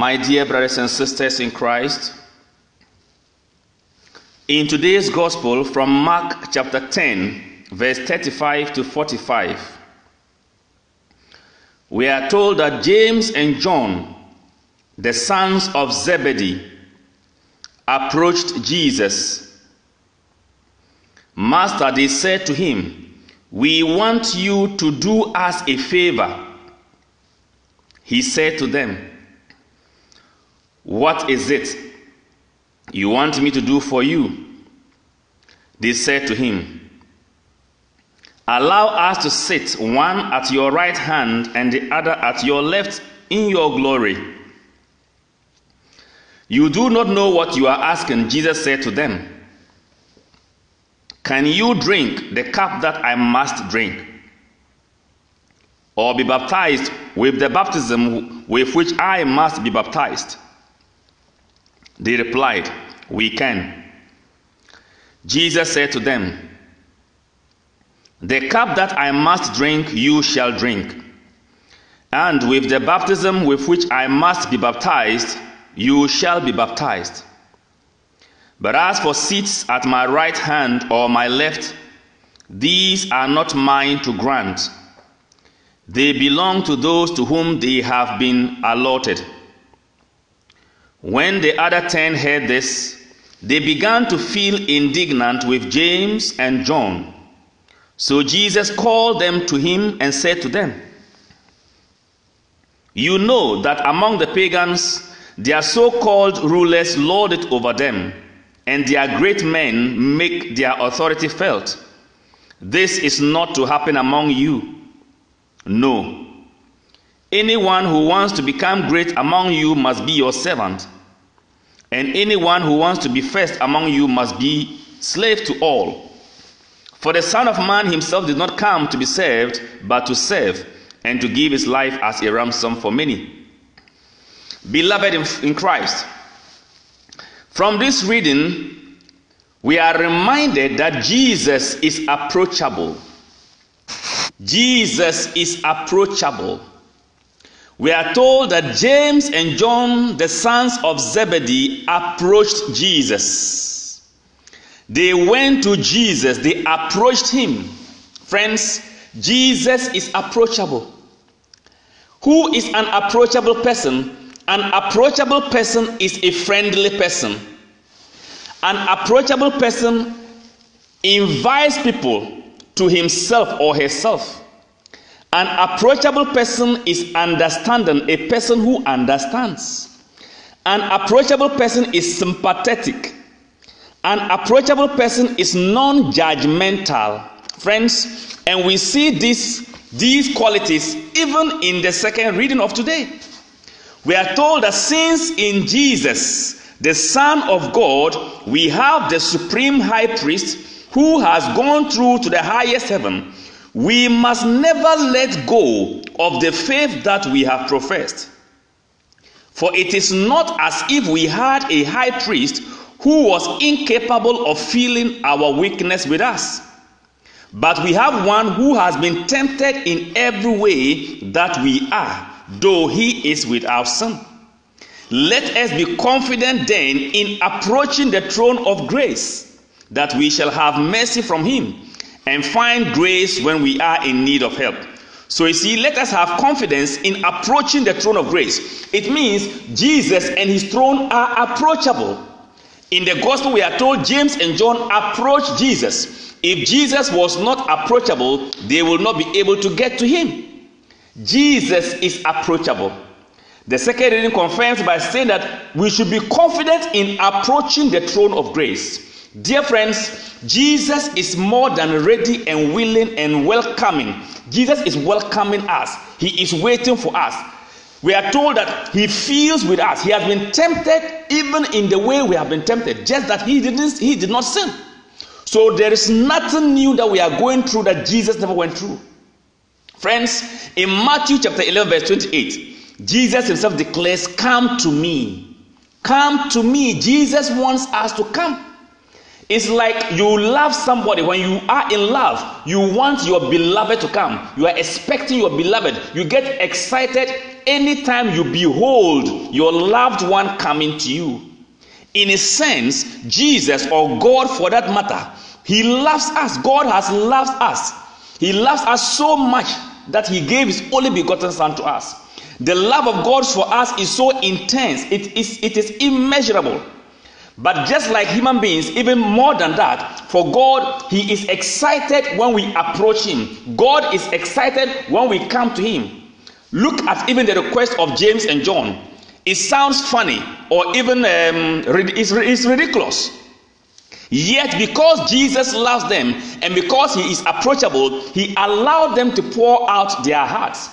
My dear brothers and sisters in Christ, in today's gospel from Mark chapter 10, verse 35 to 45, we are told that James and John, the sons of Zebedee, approached Jesus. Master, they said to him, We want you to do us a favor. He said to them, what is it you want me to do for you? They said to him, Allow us to sit one at your right hand and the other at your left in your glory. You do not know what you are asking, Jesus said to them. Can you drink the cup that I must drink? Or be baptized with the baptism with which I must be baptized? They replied, We can. Jesus said to them, The cup that I must drink, you shall drink. And with the baptism with which I must be baptized, you shall be baptized. But as for seats at my right hand or my left, these are not mine to grant. They belong to those to whom they have been allotted. When the other ten heard this, they began to feel indignant with James and John. So Jesus called them to him and said to them, You know that among the pagans, their so called rulers lord it over them, and their great men make their authority felt. This is not to happen among you. No. Anyone who wants to become great among you must be your servant, and anyone who wants to be first among you must be slave to all. For the Son of Man himself did not come to be served, but to serve, and to give his life as a ransom for many. Beloved in Christ, from this reading, we are reminded that Jesus is approachable. Jesus is approachable. We are told that James and John, the sons of Zebedee, approached Jesus. They went to Jesus, they approached him. Friends, Jesus is approachable. Who is an approachable person? An approachable person is a friendly person. An approachable person invites people to himself or herself. An approachable person is understanding, a person who understands. An approachable person is sympathetic. An approachable person is non judgmental. Friends, and we see this, these qualities even in the second reading of today. We are told that since in Jesus, the Son of God, we have the supreme high priest who has gone through to the highest heaven we must never let go of the faith that we have professed. For it is not as if we had a high priest who was incapable of feeling our weakness with us. But we have one who has been tempted in every way that we are, though he is without sin. Let us be confident then in approaching the throne of grace, that we shall have mercy from him and find grace when we are in need of help. So you see, let us have confidence in approaching the throne of grace. It means Jesus and his throne are approachable. In the gospel, we are told James and John approached Jesus. If Jesus was not approachable, they will not be able to get to him. Jesus is approachable. The second reading confirms by saying that we should be confident in approaching the throne of grace. Dear friends, Jesus is more than ready and willing and welcoming. Jesus is welcoming us, He is waiting for us. We are told that He feels with us. He has been tempted even in the way we have been tempted, just that He didn't He did not sin. So there is nothing new that we are going through that Jesus never went through. Friends, in Matthew chapter 11, verse 28, Jesus himself declares, Come to me. Come to me. Jesus wants us to come. It's like you love somebody. When you are in love, you want your beloved to come. You are expecting your beloved. You get excited anytime you behold your loved one coming to you. In a sense, Jesus or God for that matter, He loves us. God has loved us. He loves us so much that He gave His only begotten Son to us. The love of God for us is so intense, it is, it is immeasurable. But just like human beings, even more than that, for God, He is excited when we approach Him. God is excited when we come to Him. Look at even the request of James and John. It sounds funny or even um, it's, it's ridiculous. Yet, because Jesus loves them and because He is approachable, He allowed them to pour out their hearts.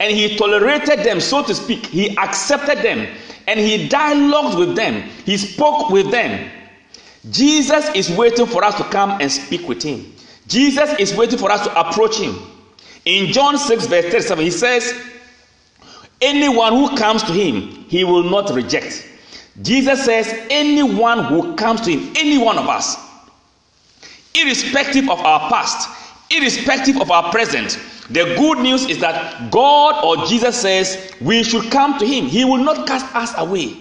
And He tolerated them, so to speak. He accepted them and He dialogued with them. He spoke with them. Jesus is waiting for us to come and speak with Him. Jesus is waiting for us to approach Him. In John 6, verse 37, He says, Anyone who comes to Him, He will not reject. Jesus says, anyone who comes to him, any one of us, irrespective of our past, irrespective of our present, the good news is that God or Jesus says we should come to him. He will not cast us away.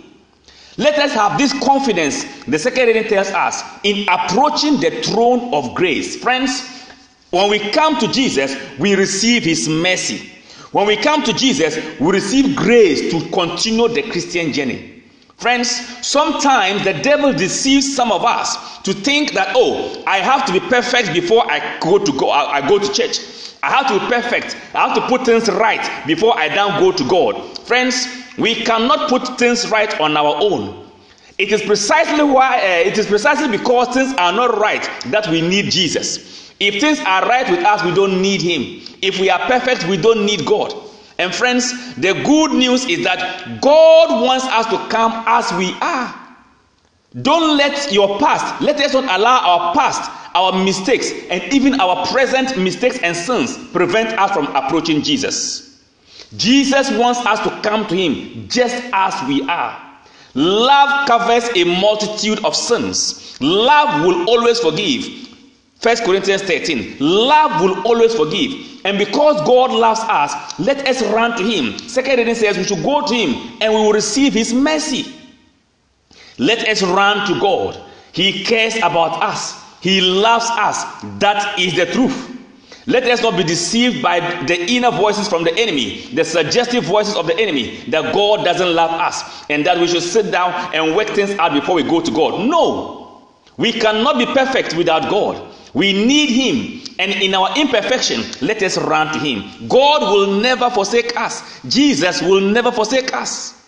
Let us have this confidence, the second reading tells us, in approaching the throne of grace. Friends, when we come to Jesus, we receive his mercy. When we come to Jesus, we receive grace to continue the Christian journey. Friends, sometimes the devil deceives some of us to think that, oh, I have to be perfect before I go to go, I, go to church. I have to be perfect. I have to put things right before I then go to God. Friends, we cannot put things right on our own. It is precisely why uh, it is precisely because things are not right that we need Jesus. If things are right with us, we don't need him. If we are perfect, we don't need God. And friends, the good news is that God wants us to come as we are. Don't let your past, let us not allow our past, our mistakes, and even our present mistakes and sins prevent us from approaching Jesus. Jesus wants us to come to Him just as we are. Love covers a multitude of sins. Love will always forgive. 1 Corinthians 13. Love will always forgive. And because God loves us, let us run to Him. Second reading says we should go to Him and we will receive His mercy. Let us run to God. He cares about us, He loves us. That is the truth. Let us not be deceived by the inner voices from the enemy, the suggestive voices of the enemy, that God doesn't love us and that we should sit down and work things out before we go to God. No, we cannot be perfect without God. We need Him. And in our imperfection, let us run to Him. God will never forsake us. Jesus will never forsake us.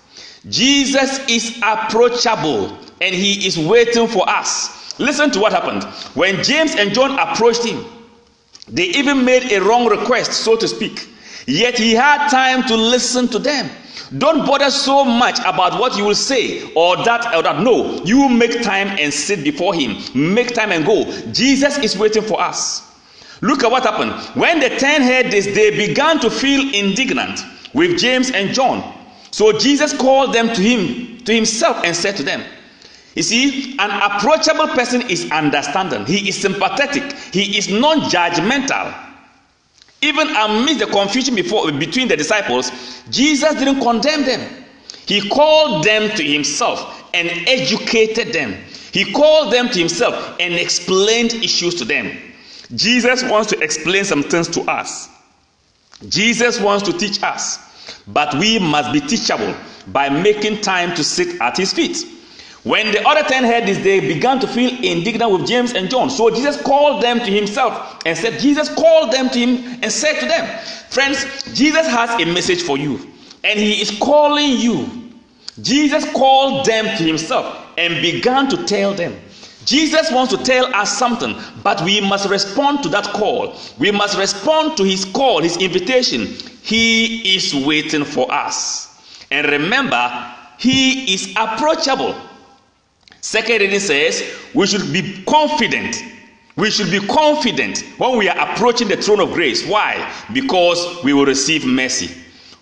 Jesus is approachable and He is waiting for us. Listen to what happened. When James and John approached Him, they even made a wrong request, so to speak. Yet He had time to listen to them. Don't bother so much about what you will say or that or that. No, you make time and sit before Him. Make time and go. Jesus is waiting for us. Look at what happened. When the ten heard this, they began to feel indignant with James and John. So Jesus called them to him, to himself, and said to them, You see, an approachable person is understanding, he is sympathetic, he is non judgmental. Even amidst the confusion before, between the disciples, Jesus didn't condemn them. He called them to himself and educated them. He called them to himself and explained issues to them. Jesus wants to explain some things to us. Jesus wants to teach us, but we must be teachable by making time to sit at his feet. When the other ten heard this, they began to feel indignant with James and John. So Jesus called them to himself and said, Jesus called them to him and said to them, Friends, Jesus has a message for you, and he is calling you. Jesus called them to himself and began to tell them. Jesus wants to tell us something, but we must respond to that call. We must respond to his call, his invitation. He is waiting for us. And remember, he is approachable. Second reading says we should be confident. We should be confident when we are approaching the throne of grace. Why? Because we will receive mercy.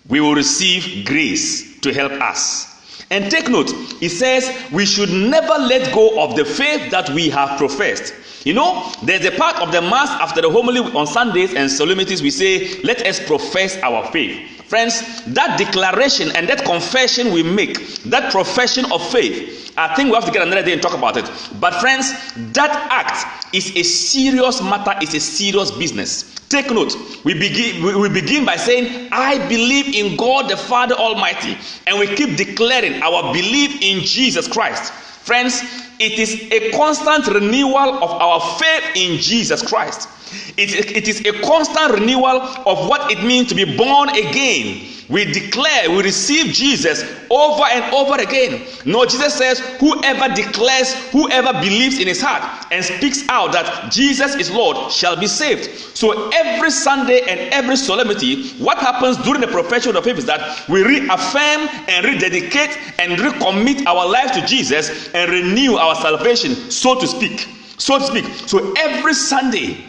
We will receive grace to help us. And take note, it says we should never let go of the faith that we have professed. You know, there's a part of the Mass after the homily on Sundays and solemnities, we say, Let us profess our faith. Friends, that declaration and that confession we make, that profession of faith, I think we have to get another day and talk about it. But, friends, that act is a serious matter, it's a serious business. Take note. We begin, we begin by saying, I believe in God the Father Almighty. And we keep declaring our belief in Jesus Christ. Friends, it is a constant renewal of our faith in Jesus Christ. It, it is a constant renewal of what it means to be born again. We declare, we receive Jesus over and over again. No, Jesus says, whoever declares, whoever believes in his heart and speaks out that Jesus is Lord shall be saved. So every Sunday and every solemnity, what happens during the profession of faith is that we reaffirm and rededicate and recommit our lives to Jesus and renew our salvation, so to speak. So to speak. So every Sunday,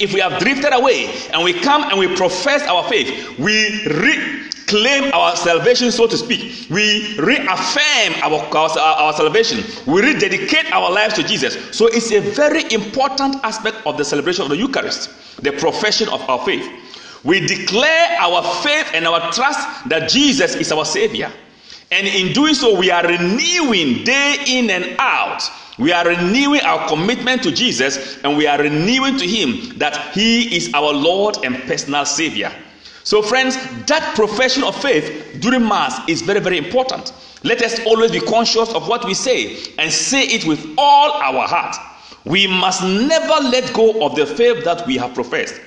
if we have drifted away and we come and we profess our faith, we reclaim our salvation, so to speak. We reaffirm our, our, our, salvation. We rededicate our lives to Jesus. So it's a very important aspect of the celebration of the Eucharist, the profession of our faith. We declare our faith and our trust that Jesus is our Savior. And in doing so, we are renewing day in and out we are renewing our commitment to Jesus and we are renewing to Him that He is our Lord and personal Savior. So, friends, that profession of faith during Mass is very, very important. Let us always be conscious of what we say and say it with all our heart. We must never let go of the faith that we have professed.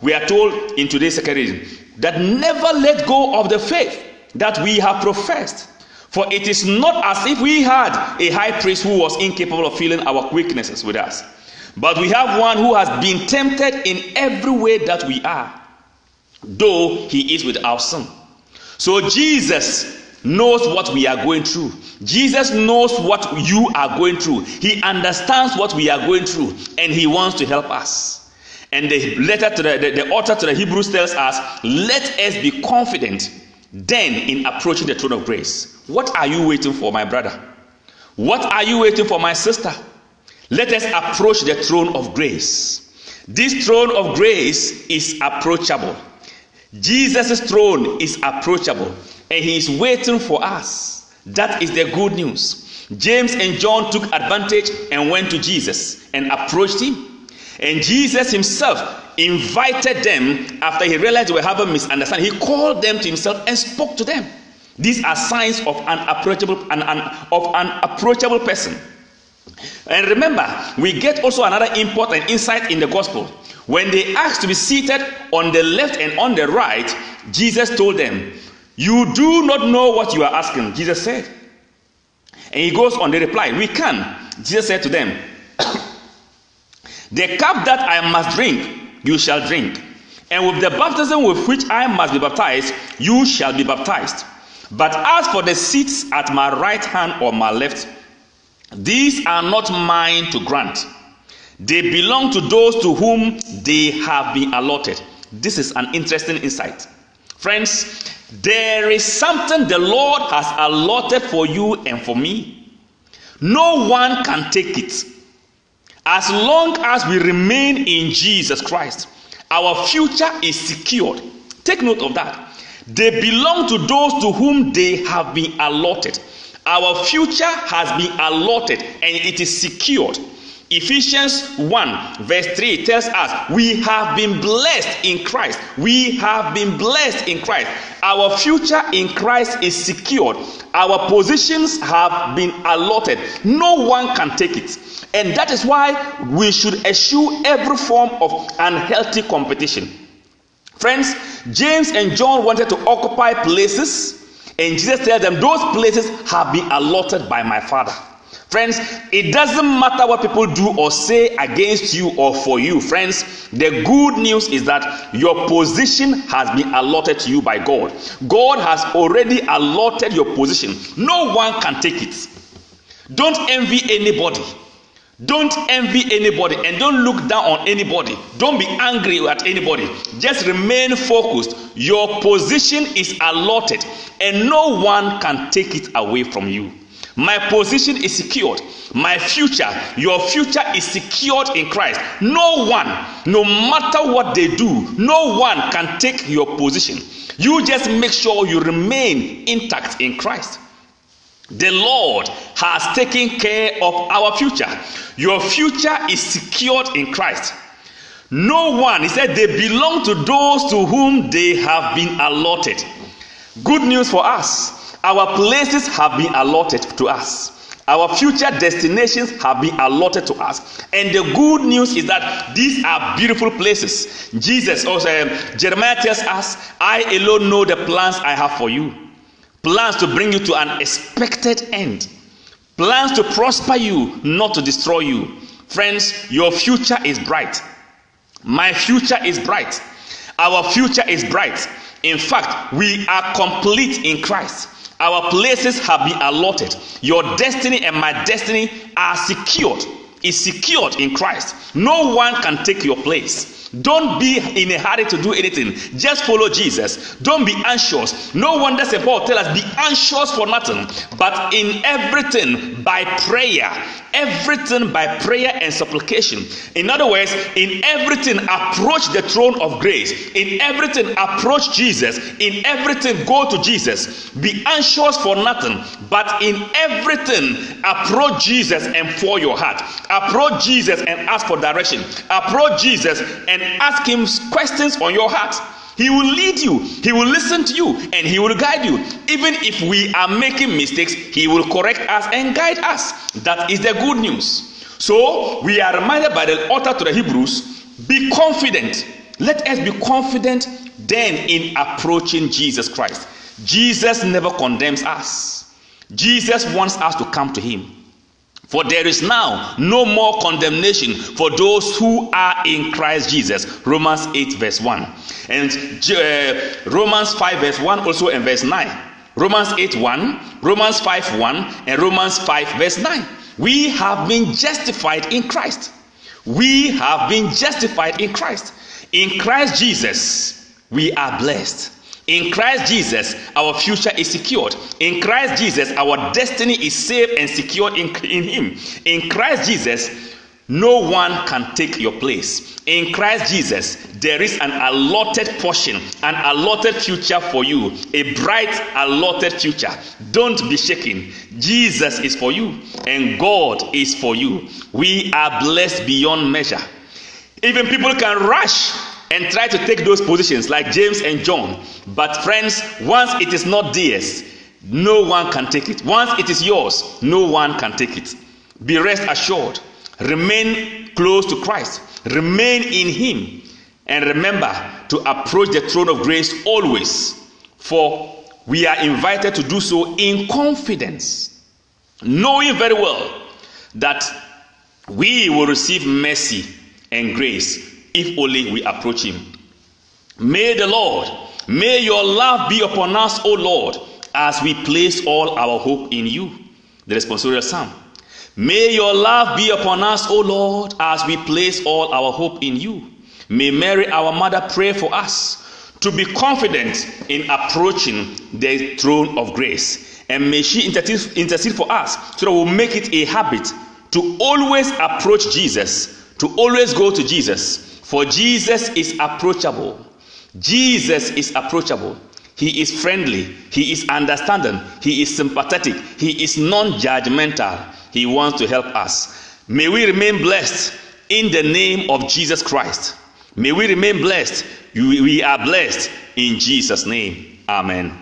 We are told in today's second reading that never let go of the faith that we have professed. For it is not as if we had a high priest who was incapable of feeling our weaknesses with us, but we have one who has been tempted in every way that we are, though he is without sin. So Jesus knows what we are going through. Jesus knows what you are going through. He understands what we are going through, and he wants to help us. And the letter to the, the, the author to the Hebrews tells us, let us be confident then in approaching the throne of grace. What are you waiting for, my brother? What are you waiting for, my sister? Let us approach the throne of grace. This throne of grace is approachable. Jesus' throne is approachable, and He is waiting for us. That is the good news. James and John took advantage and went to Jesus and approached Him. And Jesus Himself invited them after He realized they were having misunderstanding. He called them to Himself and spoke to them. These are signs of an approachable an, an, of an approachable person. And remember, we get also another important insight in the gospel. When they asked to be seated on the left and on the right, Jesus told them, You do not know what you are asking, Jesus said. And he goes on, they reply, We can. Jesus said to them, The cup that I must drink, you shall drink. And with the baptism with which I must be baptized, you shall be baptized. But as for the seats at my right hand or my left, these are not mine to grant. They belong to those to whom they have been allotted. This is an interesting insight. Friends, there is something the Lord has allotted for you and for me. No one can take it. As long as we remain in Jesus Christ, our future is secured. Take note of that. They belong to those to whom they have been allotted. Our future has been allotted and it is secured. Ephesians 1, verse 3 tells us, We have been blessed in Christ. We have been blessed in Christ. Our future in Christ is secured. Our positions have been allotted. No one can take it. And that is why we should eschew every form of unhealthy competition. Friends, James and John wanted to occupy places, and Jesus tells them, Those places have been allotted by my Father. Friends, it doesn't matter what people do or say against you or for you. Friends, the good news is that your position has been allotted to you by God. God has already allotted your position. No one can take it. Don't envy anybody. Don't envy anybody and don't look down on anybody. Don't be angry at anybody. Just remain focused. Your position is allotted and no one can take it away from you. My position is secured. My future, your future is secured in Christ. No one, no matter what they do, no one can take your position. You just make sure you remain intact in Christ. The Lord has taken care of our future. Your future is secured in Christ. No one, he said, they belong to those to whom they have been allotted. Good news for us. Our places have been allotted to us. Our future destinations have been allotted to us. And the good news is that these are beautiful places. Jesus also, uh, Jeremiah tells us, I alone know the plans I have for you. Plans to bring you to an expected end. Plans to prosper you, not to destroy you. Friends, your future is bright. My future is bright. Our future is bright. In fact, we are complete in Christ. Our places have been allotted. Your destiny and my destiny are secured. Is secured in Christ. No one can take your place. Don't be in a hurry to do anything. Just follow Jesus. Don't be anxious. No wonder St. Paul tell us, be anxious for nothing, but in everything by prayer. Everything by prayer and supplication. In other words, in everything approach the throne of grace. In everything approach Jesus. In everything go to Jesus. Be anxious for nothing, but in everything approach Jesus and pour your heart. Approach Jesus and ask for direction. Approach Jesus and ask him questions on your heart. He will lead you, he will listen to you, and he will guide you. Even if we are making mistakes, he will correct us and guide us. That is the good news. So, we are reminded by the author to the Hebrews be confident. Let us be confident then in approaching Jesus Christ. Jesus never condemns us, Jesus wants us to come to him. For there is now no more condemnation for those who are in Christ Jesus. Romans 8, verse 1. And uh, Romans 5, verse 1 also and verse 9. Romans 8, 1, Romans 5, 1, and Romans 5, verse 9. We have been justified in Christ. We have been justified in Christ. In Christ Jesus, we are blessed. In Christ Jesus, our future is secured. In Christ Jesus, our destiny is safe and secured in, in Him. In Christ Jesus, no one can take your place. In Christ Jesus, there is an allotted portion, an allotted future for you, a bright, allotted future. Don't be shaken. Jesus is for you, and God is for you. We are blessed beyond measure. Even people can rush and try to take those positions like James and John. But, friends, once it is not theirs, no one can take it. Once it is yours, no one can take it. Be rest assured. Remain close to Christ. Remain in Him. And remember to approach the throne of grace always. For we are invited to do so in confidence, knowing very well that we will receive mercy and grace if only we approach Him. May the Lord, may your love be upon us, O Lord, as we place all our hope in you. The responsorial psalm. May your love be upon us, O Lord, as we place all our hope in you. May Mary, our mother, pray for us to be confident in approaching the throne of grace. And may she intercede, intercede for us so that we'll make it a habit to always approach Jesus, to always go to Jesus, for Jesus is approachable. Jesus is approachable. He is friendly. He is understanding. He is sympathetic. He is non judgmental. He wants to help us. May we remain blessed in the name of Jesus Christ. May we remain blessed. We are blessed in Jesus' name. Amen.